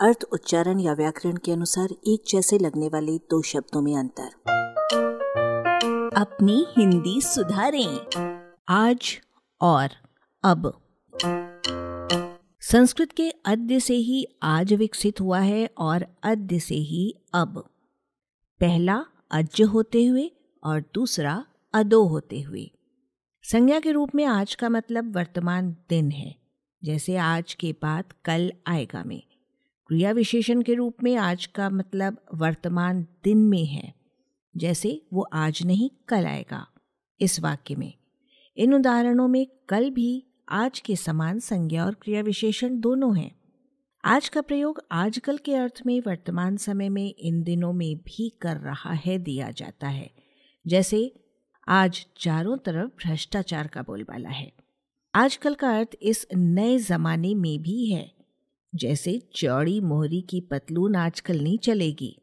अर्थ, उच्चारण या व्याकरण के अनुसार एक जैसे लगने वाले दो शब्दों में अंतर। अपनी हिंदी सुधारें। आज और अब। संस्कृत के अद्य से ही आज विकसित हुआ है और अद्य से ही अब। पहला अज्य होते हुए और दूसरा अदो होते हुए। संज्ञा के रूप में आज का मतलब वर्तमान दिन है, जैसे आज के बाद कल आएगा में। क्रिया विशेषण के रूप में आज का मतलब वर्तमान दिन में है, जैसे वो आज नहीं, कल आएगा, इस वाक्य में। इन उदाहरणों में कल भी आज के समान संज्ञा और क्रिया विशेषण दोनों हैं। आज का प्रयोग आजकल के अर्थ में वर्तमान समय में इन दिनों में भी कर रहा है, दिया जाता है, जैसे आज चारों तरफ़ भ्रष्टाचार का बोलबाला है। आजकल का अर्थ इस नए जमाने में भी है जैसे चौड़ी मोहरी की पतलून आजकल नहीं चलेगी।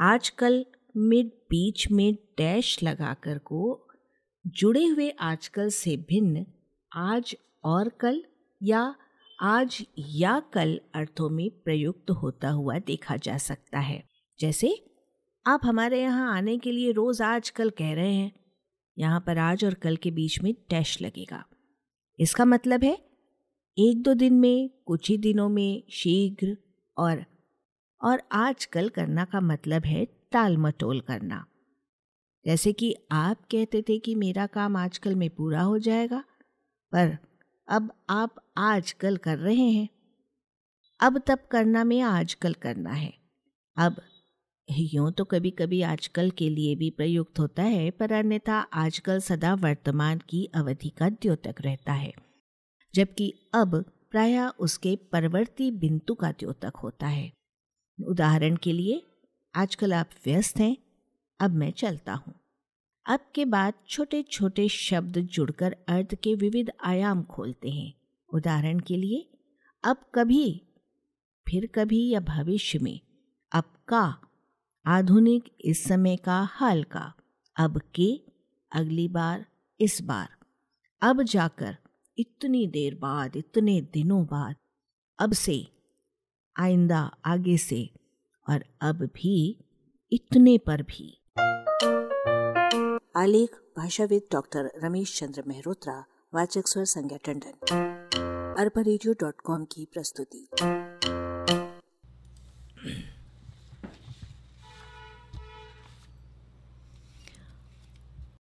आजकल मिड बीच में डैश लगाकर को जुड़े हुए आजकल से भिन्न आज और कल या आज या कल अर्थों में प्रयुक्त होता हुआ देखा जा सकता है। जैसे, आप हमारे यहाँ आने के लिए रोज आज कल कह रहे हैं, यहाँ पर आज और कल के बीच में डैश लगेगा। इसका मतलब है एक दो दिन में, कुछ ही दिनों में, शीघ्र और और आजकल करना का मतलब है टाल मटोल करना। जैसे कि आप कहते थे कि मेरा काम आजकल में पूरा हो जाएगा, पर अब आप आजकल कर रहे हैं। अब तब करना में आजकल करना है। अब, यूँ तो कभी कभी आजकल के लिए भी प्रयुक्त होता है, पर अन्यथा आजकल सदा वर्तमान की अवधि का द्योतक रहता है। जबकि अब प्राय उसके परवर्ती बिंदु का द्योतक होता है। उदाहरण के लिए, आजकल आप व्यस्त हैं, अब मैं चलता हूँ। अब के बाद छोटे छोटे शब्द जुड़कर अर्थ के विविध आयाम खोलते हैं। उदाहरण के लिए, अब कभी, फिर कभी या भविष्य में, अब का, आधुनिक इस समय का, हाल का, अब के, अगली बार, इस बार, अब जाकर इतनी देर बाद, इतने दिनों बाद, अब से, आइंदा आगे से, और अब भी, इतने पर भी। आलेख, भाषाविद डॉक्टर रमेश चंद्र मेहरोत्रा, वाचक स्वर संज्ञा टंडन। अरबा की प्रस्तुति।